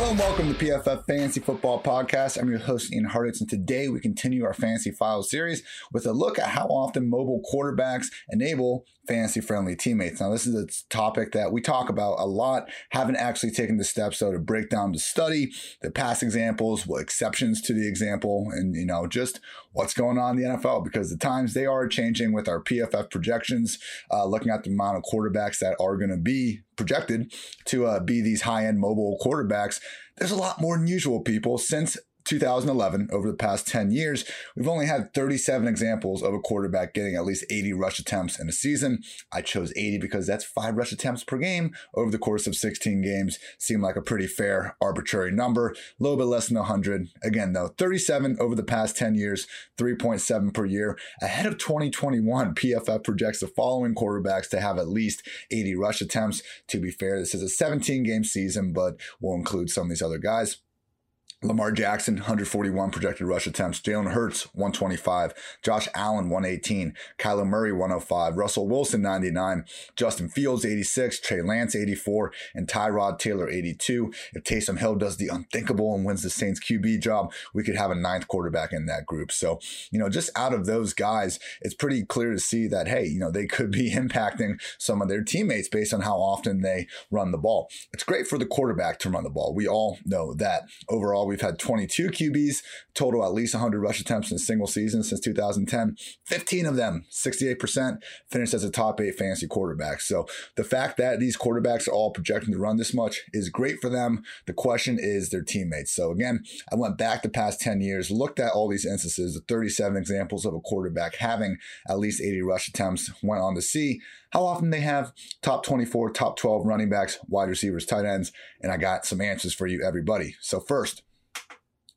Hello and welcome to PFF Fantasy Football Podcast. I'm your host, Ian Hartitz, and today we continue our Fantasy Files series with a look at how often mobile quarterbacks enable fantasy friendly teammates. Now, this is a topic that we talk about a lot. Haven't actually taken the steps though to break down the study, the past examples, what exceptions to the example, and you know, just what's going on in the NFL because the times they are changing with our PFF projections, uh, looking at the amount of quarterbacks that are going to be projected to uh, be these high end mobile quarterbacks. There's a lot more than usual people since 2011, over the past 10 years, we've only had 37 examples of a quarterback getting at least 80 rush attempts in a season. I chose 80 because that's five rush attempts per game over the course of 16 games. Seemed like a pretty fair, arbitrary number. A little bit less than 100. Again, though, 37 over the past 10 years, 3.7 per year. Ahead of 2021, PFF projects the following quarterbacks to have at least 80 rush attempts. To be fair, this is a 17 game season, but we'll include some of these other guys. Lamar Jackson, 141 projected rush attempts. Jalen Hurts, 125. Josh Allen, 118. Kyler Murray, 105. Russell Wilson, 99. Justin Fields, 86. Trey Lance, 84. And Tyrod Taylor, 82. If Taysom Hill does the unthinkable and wins the Saints QB job, we could have a ninth quarterback in that group. So, you know, just out of those guys, it's pretty clear to see that, hey, you know, they could be impacting some of their teammates based on how often they run the ball. It's great for the quarterback to run the ball. We all know that. Overall, We've had 22 QBs, total at least 100 rush attempts in a single season since 2010. 15 of them, 68%, finished as a top eight fantasy quarterback. So the fact that these quarterbacks are all projecting to run this much is great for them. The question is their teammates. So again, I went back the past 10 years, looked at all these instances, the 37 examples of a quarterback having at least 80 rush attempts, went on to see how often they have top 24, top 12 running backs, wide receivers, tight ends, and I got some answers for you, everybody. So first,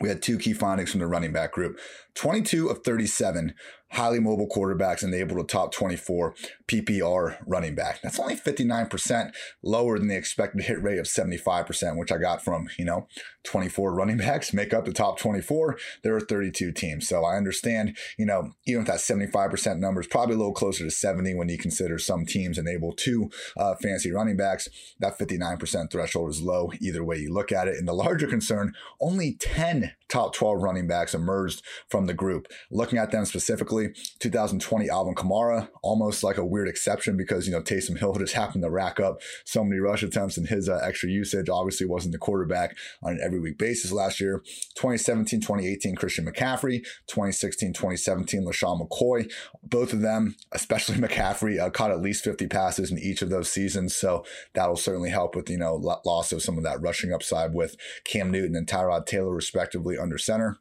we had two key findings from the running back group. 22 of 37 highly mobile quarterbacks enabled a top 24 PPR running back. That's only 59% lower than the expected hit rate of 75%, which I got from, you know, 24 running backs make up the top 24. There are 32 teams. So I understand, you know, even if that 75% number is probably a little closer to 70 when you consider some teams enable two uh, fancy running backs, that 59% threshold is low either way you look at it. And the larger concern, only 10 top 12 running backs emerged from the group. Looking at them specifically, 2020 Alvin Kamara, almost like a weird exception because, you know, Taysom Hill just happened to rack up so many rush attempts and his uh, extra usage obviously wasn't the quarterback on an every week basis last year. 2017, 2018, Christian McCaffrey, 2016, 2017, LeSean McCoy. Both of them, especially McCaffrey, uh, caught at least 50 passes in each of those seasons. So that'll certainly help with, you know, loss of some of that rushing upside with Cam Newton and Tyrod Taylor, respectively, under center.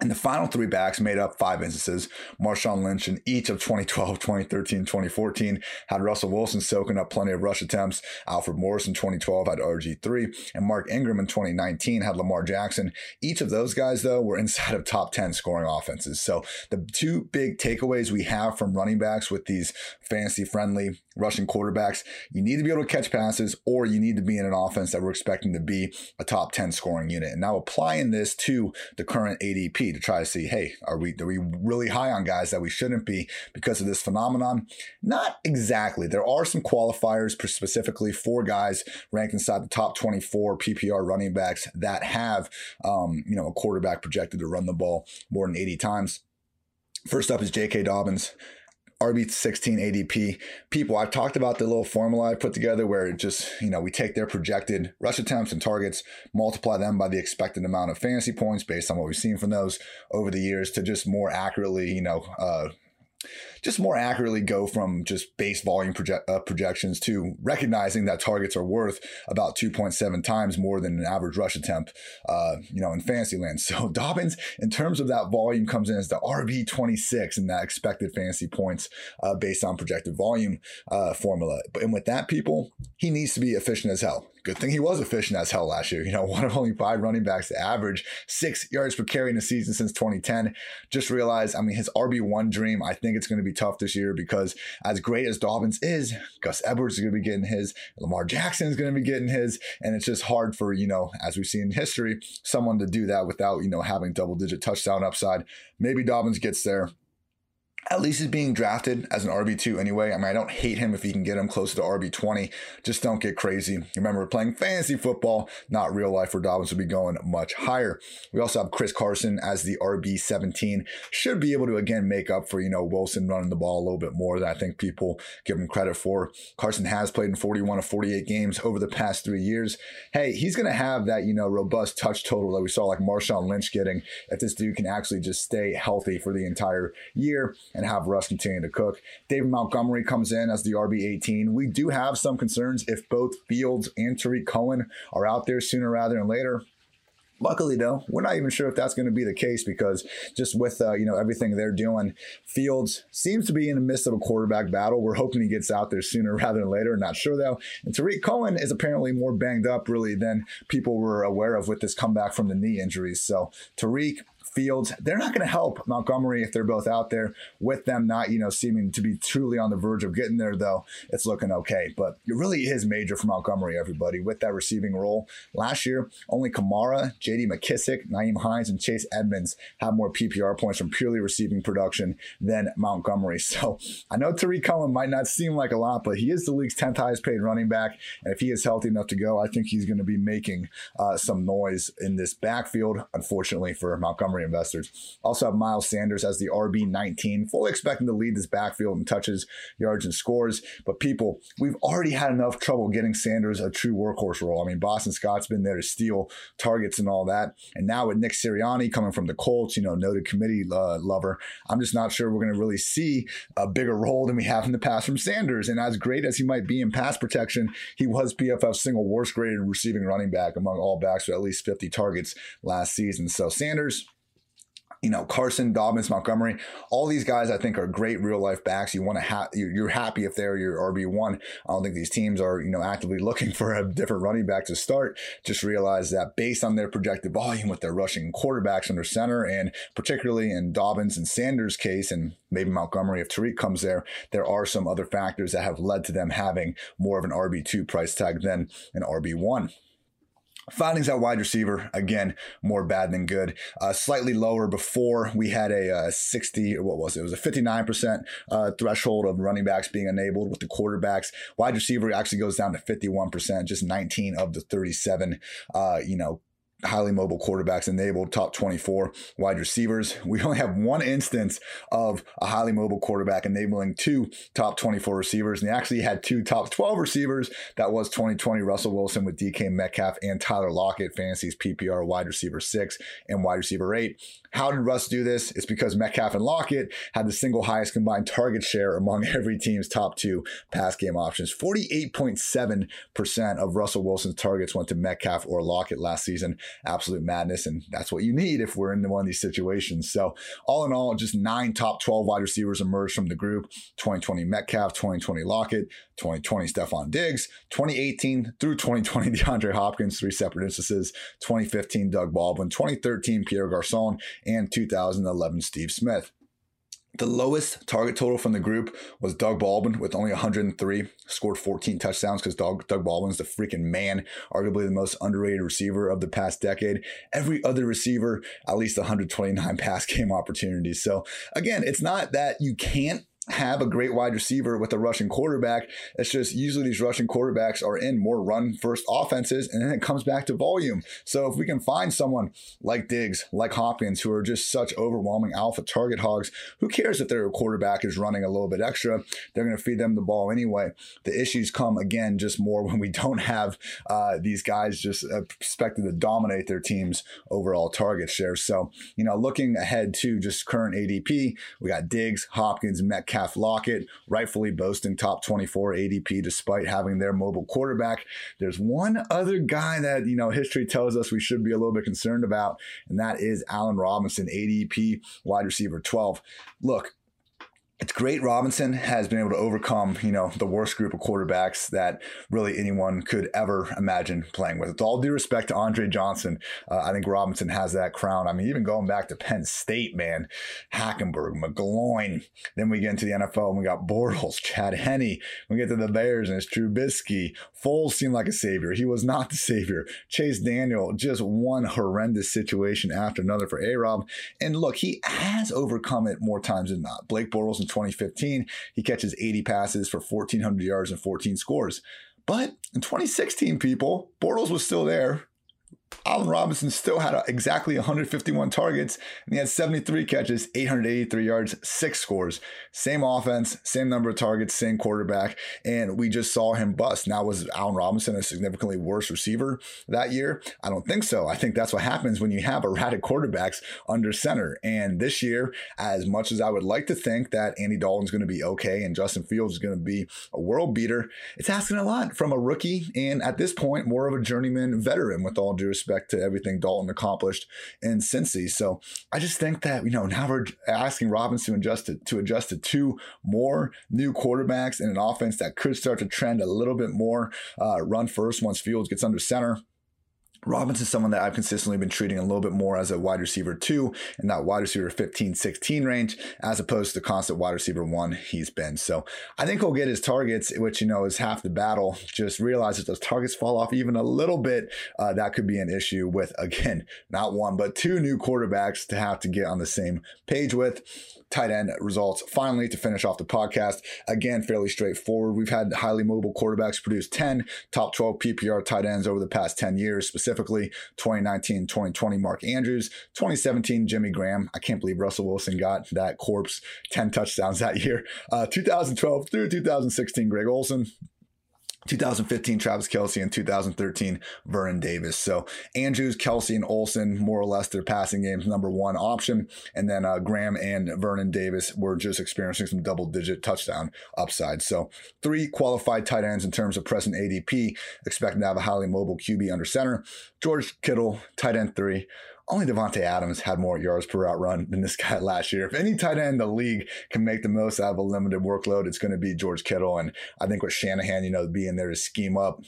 And the final three backs made up five instances. Marshawn Lynch in each of 2012, 2013, 2014 had Russell Wilson soaking up plenty of rush attempts. Alfred Morris in 2012 had RG3. And Mark Ingram in 2019 had Lamar Jackson. Each of those guys, though, were inside of top 10 scoring offenses. So the two big takeaways we have from running backs with these fantasy friendly rushing quarterbacks, you need to be able to catch passes or you need to be in an offense that we're expecting to be a top 10 scoring unit. And now applying this to the current ADP to try to see, hey, are we are we really high on guys that we shouldn't be because of this phenomenon? Not exactly. There are some qualifiers specifically for guys ranked inside the top 24 PPR running backs that have, um, you know, a quarterback projected to run the ball more than 80 times. First up is J.K. Dobbins. RB16 ADP people. I've talked about the little formula I put together where it just, you know, we take their projected rush attempts and targets, multiply them by the expected amount of fantasy points based on what we've seen from those over the years to just more accurately, you know, uh, just more accurately go from just base volume project, uh, projections to recognizing that targets are worth about 2.7 times more than an average rush attempt, uh, you know, in fantasy land. So Dobbins, in terms of that volume, comes in as the RB 26 in that expected fantasy points uh, based on projected volume uh, formula. And with that, people, he needs to be efficient as hell. Good thing he was efficient as hell last year. You know, one of only five running backs to average six yards per carry in a season since 2010. Just realized, I mean, his RB1 dream, I think it's going to be tough this year because as great as Dobbins is, Gus Edwards is going to be getting his, Lamar Jackson is going to be getting his. And it's just hard for, you know, as we've seen in history, someone to do that without, you know, having double digit touchdown upside. Maybe Dobbins gets there at least he's being drafted as an RB2 anyway. I mean, I don't hate him if you can get him closer to RB20. Just don't get crazy. Remember, playing fantasy football, not real life, where Dobbins will be going much higher. We also have Chris Carson as the RB17. Should be able to, again, make up for, you know, Wilson running the ball a little bit more than I think people give him credit for. Carson has played in 41 of 48 games over the past three years. Hey, he's going to have that, you know, robust touch total that we saw like Marshawn Lynch getting if this dude can actually just stay healthy for the entire year and have Russ continue to cook. David Montgomery comes in as the RB18. We do have some concerns if both Fields and Tarik Cohen are out there sooner rather than later. Luckily, though, we're not even sure if that's going to be the case because just with uh, you know everything they're doing, Fields seems to be in the midst of a quarterback battle. We're hoping he gets out there sooner rather than later. Not sure though. And Tarik Cohen is apparently more banged up really than people were aware of with this comeback from the knee injuries. So Tarik Fields, they're not going to help Montgomery if they're both out there with them not, you know, seeming to be truly on the verge of getting there, though. It's looking okay. But it really is major for Montgomery, everybody, with that receiving role. Last year, only Kamara, JD McKissic, Nyheim Hines, and Chase Edmonds have more PPR points from purely receiving production than Montgomery. So I know Tarik Cohen might not seem like a lot, but he is the league's 10th highest paid running back. And if he is healthy enough to go, I think he's going to be making uh, some noise in this backfield, unfortunately, for Montgomery investors. Also have Miles Sanders as the RB19, fully expecting to lead this backfield in touches, yards, and scores. But people, we've already had enough trouble getting Sanders a true workhorse role. I mean, Boston Scott's been there to steal targets and all that. And now with Nick Sirianni coming from the Colts, you know, noted committee uh, lover, I'm just not sure we're going to really see a bigger role than we have in the past from Sanders. And as great as he might be in pass protection, he was PFF's single worst graded receiving running back among all backs with at least 50 targets last season. So Sanders, you know, Carson, Dobbins, Montgomery, all these guys I think are great real life backs. You want to have, you're happy if they're your RB1. I don't think these teams are, you know, actively looking for a different running back to start. Just realize that based on their projected volume with their rushing quarterbacks under center, and particularly in Dobbins and Sanders' case, and maybe Montgomery if Tarik comes there, there are some other factors that have led to them having more of an RB2 price tag than an RB1. Findings at wide receiver, again, more bad than good. Uh, slightly lower before we had a uh, 60, what was it? It was a 59% uh, threshold of running backs being enabled with the quarterbacks. Wide receiver actually goes down to 51%, just 19 of the 37, uh, you know, highly mobile quarterbacks enabled, top 24 wide receivers. We only have one instance of a highly mobile quarterback enabling two top 24 receivers. And they actually had two top 12 receivers. That was 2020 Russell Wilson with DK Metcalf and Tyler Lockett, Fantasy's PPR wide receiver six and wide receiver eight. How did Russ do this? It's because Metcalf and Lockett had the single highest combined target share among every team's top two pass game options. 48.7% of Russell Wilson's targets went to Metcalf or Lockett last season. Absolute madness. And that's what you need if we're in one of these situations. So, all in all, just nine top 12 wide receivers emerged from the group 2020 Metcalf, 2020 Lockett, 2020 Stefon Diggs, 2018 through 2020 DeAndre Hopkins, three separate instances, 2015 Doug Baldwin, 2013 Pierre Garcon, and 2011 Steve Smith. The lowest target total from the group was Doug Baldwin with only 103, scored 14 touchdowns because Doug, Doug Baldwin's the freaking man, arguably the most underrated receiver of the past decade. Every other receiver, at least 129 pass game opportunities. So again, it's not that you can't have a great wide receiver with a rushing quarterback. It's just usually these rushing quarterbacks are in more run first offenses, and then it comes back to volume. So if we can find someone like Diggs, like Hopkins, who are just such overwhelming alpha target hogs, who cares if their quarterback is running a little bit extra? They're going to feed them the ball anyway. The issues come again just more when we don't have uh, these guys just expected to dominate their team's overall target share. So, you know, looking ahead to just current ADP, we got Diggs, Hopkins, Metcalf. Metcalf Lockett, rightfully boasting top 24 ADP despite having their mobile quarterback. There's one other guy that, you know, history tells us we should be a little bit concerned about, and that is Allen Robinson, ADP wide receiver 12. Look, it's great Robinson has been able to overcome, you know, the worst group of quarterbacks that really anyone could ever imagine playing with. With all due respect to Andre Johnson, uh, I think Robinson has that crown. I mean, even going back to Penn State, man, Hackenberg, McGloin. Then we get into the NFL and we got Bortles, Chad Henne. We get to the Bears and it's Trubisky. Foles seemed like a savior. He was not the savior. Chase Daniel, just one horrendous situation after another for A-Rob. And look, he has overcome it more times than not. Blake Bortles in 2015. He catches 80 passes for 1,400 yards and 14 scores. But in 2016, people, Bortles was still there. Allen Robinson still had uh, exactly 151 targets and he had 73 catches, 883 yards, six scores. Same offense, same number of targets, same quarterback, and we just saw him bust. Now, was Allen Robinson a significantly worse receiver that year? I don't think so. I think that's what happens when you have erratic quarterbacks under center. And this year, as much as I would like to think that Andy Dalton's going to be okay and Justin Fields is going to be a world beater, it's asking a lot from a rookie and at this point, more of a journeyman veteran with all due respect respect to everything Dalton accomplished in Cincy. So I just think that, you know, now we're asking Robinson to adjust to, to adjust to two more new quarterbacks in an offense that could start to trend a little bit more uh, run first once Fields gets under center. Robinson's someone that I've consistently been treating a little bit more as a wide receiver two in that wide receiver 15, 16 range, as opposed to the constant wide receiver one he's been. So I think he'll get his targets, which, you know, is half the battle. Just realize if those targets fall off even a little bit, uh, that could be an issue with, again, not one, but two new quarterbacks to have to get on the same page with tight end results. Finally, to finish off the podcast, again, fairly straightforward. We've had highly mobile quarterbacks produce 10 top 12 PPR tight ends over the past 10 years, specifically 2019, 2020, Mark Andrews, 2017, Jimmy Graham. I can't believe Russell Wilson got that corpse 10 touchdowns that year. Uh, 2012 through 2016, Greg Olsen. 2015 Travis Kelce and 2013 Vernon Davis. So Andrews, Kelce, and Olsen, more or less their passing game's number one option. And then uh, Graham and Vernon Davis were just experiencing some double digit touchdown upside. So three qualified tight ends in terms of present ADP, expecting to have a highly mobile QB under center. George Kittle, tight end three only Davante Adams had more yards per route run than this guy last year. If any tight end in the league can make the most out of a limited workload, it's going to be George Kittle. And I think with Shanahan, you know, being there to scheme up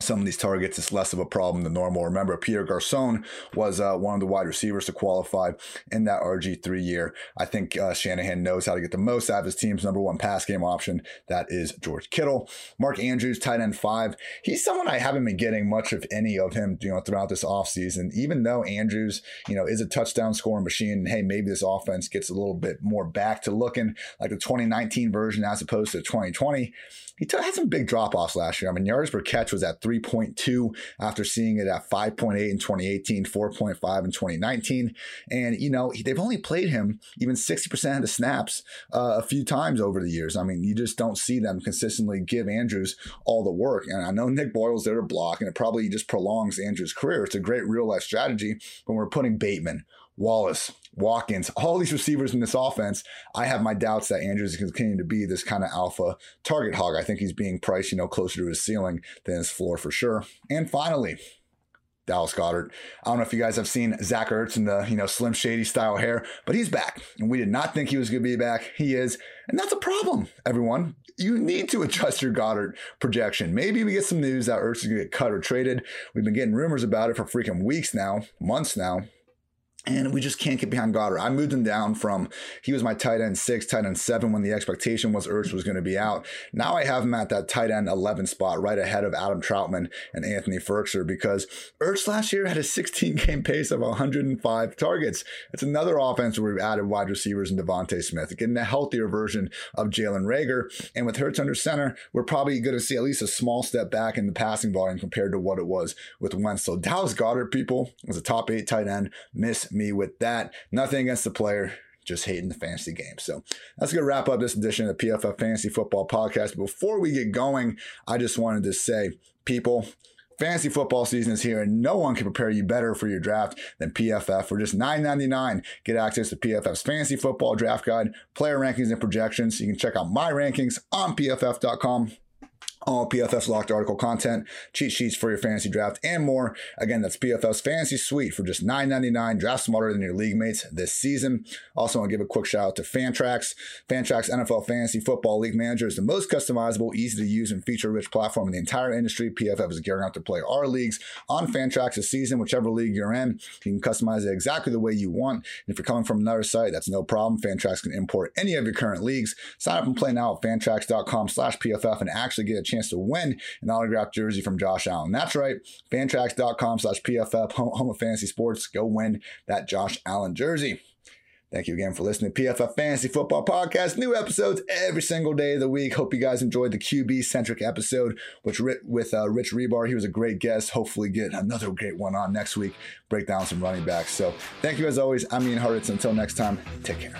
some of these targets, it's less of a problem than normal. Remember, Pierre Garcon was uh, one of the wide receivers to qualify in that RG3 year. I think uh, Shanahan knows how to get the most out of his team's number one pass game option. That is George Kittle. Mark Andrews, tight end five. He's someone I haven't been getting much of any of him, you know, throughout this offseason. Even though Andrews, you know, is a touchdown scoring machine, hey, maybe this offense gets a little bit more back to looking like the 2019 version as opposed to 2020 he t- had some big drop offs last year. I mean, yards per catch was at 3.2 after seeing it at 5.8 in 2018, 4.5 in 2019. And, you know, they've only played him even 60% of the snaps uh, a few times over the years. I mean, you just don't see them consistently give Andrews all the work. And I know Nick Boyle's there to block, and it probably just prolongs Andrews' career. It's a great real life strategy when we're putting Bateman, Wallace, Watkins, all these receivers in this offense, I have my doubts that Andrews is continuing to be this kind of alpha target hog. I think he's being priced, you know, closer to his ceiling than his floor for sure. And finally, Dallas Goedert. I don't know if you guys have seen Zach Ertz in the, you know, Slim Shady style hair, but he's back. And we did not think he was going to be back. He is. And that's a problem, everyone. You need to adjust your Goedert projection. Maybe we get some news that Ertz is going to get cut or traded. We've been getting rumors about it for freaking weeks now, months now. And we just can't get behind Goedert. I moved him down from he was my tight end six, tight end seven when the expectation was Ertz was going to be out. Now I have him at that tight end 11 spot, right ahead of Adam Trautman and Anthony Firkser because Ertz last year had a 16 game pace of 105 targets. It's another offense where we've added wide receivers and DeVonta Smith, getting a healthier version of Jalen Reagor, And with Hurts under center, we're probably going to see at least a small step back in the passing volume compared to what it was with Wentz. So Dallas Goedert, people, was a top eight tight end. Miss me with that. Nothing against the player, just hating the fantasy game. So that's going to wrap up this edition of the PFF Fantasy Football Podcast. Before we get going, I just wanted to say, people, fantasy football season is here, and no one can prepare you better for your draft than PFF. For just $9.99, get access to PFF's fantasy football draft guide, player rankings, and projections. You can check out my rankings on PFF.com all PFF's locked article content, cheat sheets for your fantasy draft, and more. Again, that's PFF's Fantasy Suite for just $9.99. Draft smarter than your league mates this season. Also, want to give a quick shout out to Fantrax. Fantrax NFL Fantasy Football League Manager is the most customizable, easy to use, and feature rich platform in the entire industry. PFF is gearing up to play our leagues on Fantrax this season, whichever league you're in. You can customize it exactly the way you want. And if you're coming from another site, that's no problem. Fantrax can import any of your current leagues. Sign up and play now at fantrax.com slash PFF and actually get a chance to win an autographed jersey from Josh Allen. That's right, fantrax.com slash PFF, home of fantasy sports. Go win that Josh Allen jersey. Thank you again for listening to PFF Fantasy Football Podcast. New episodes every single day of the week. Hope you guys enjoyed the QB centric episode, which with uh, Rich Hribar. He was a great guest. Hopefully, get another great one on next week. Break down some running backs. So, thank you as always. I'm Ian Hartitz. Until next time, take care.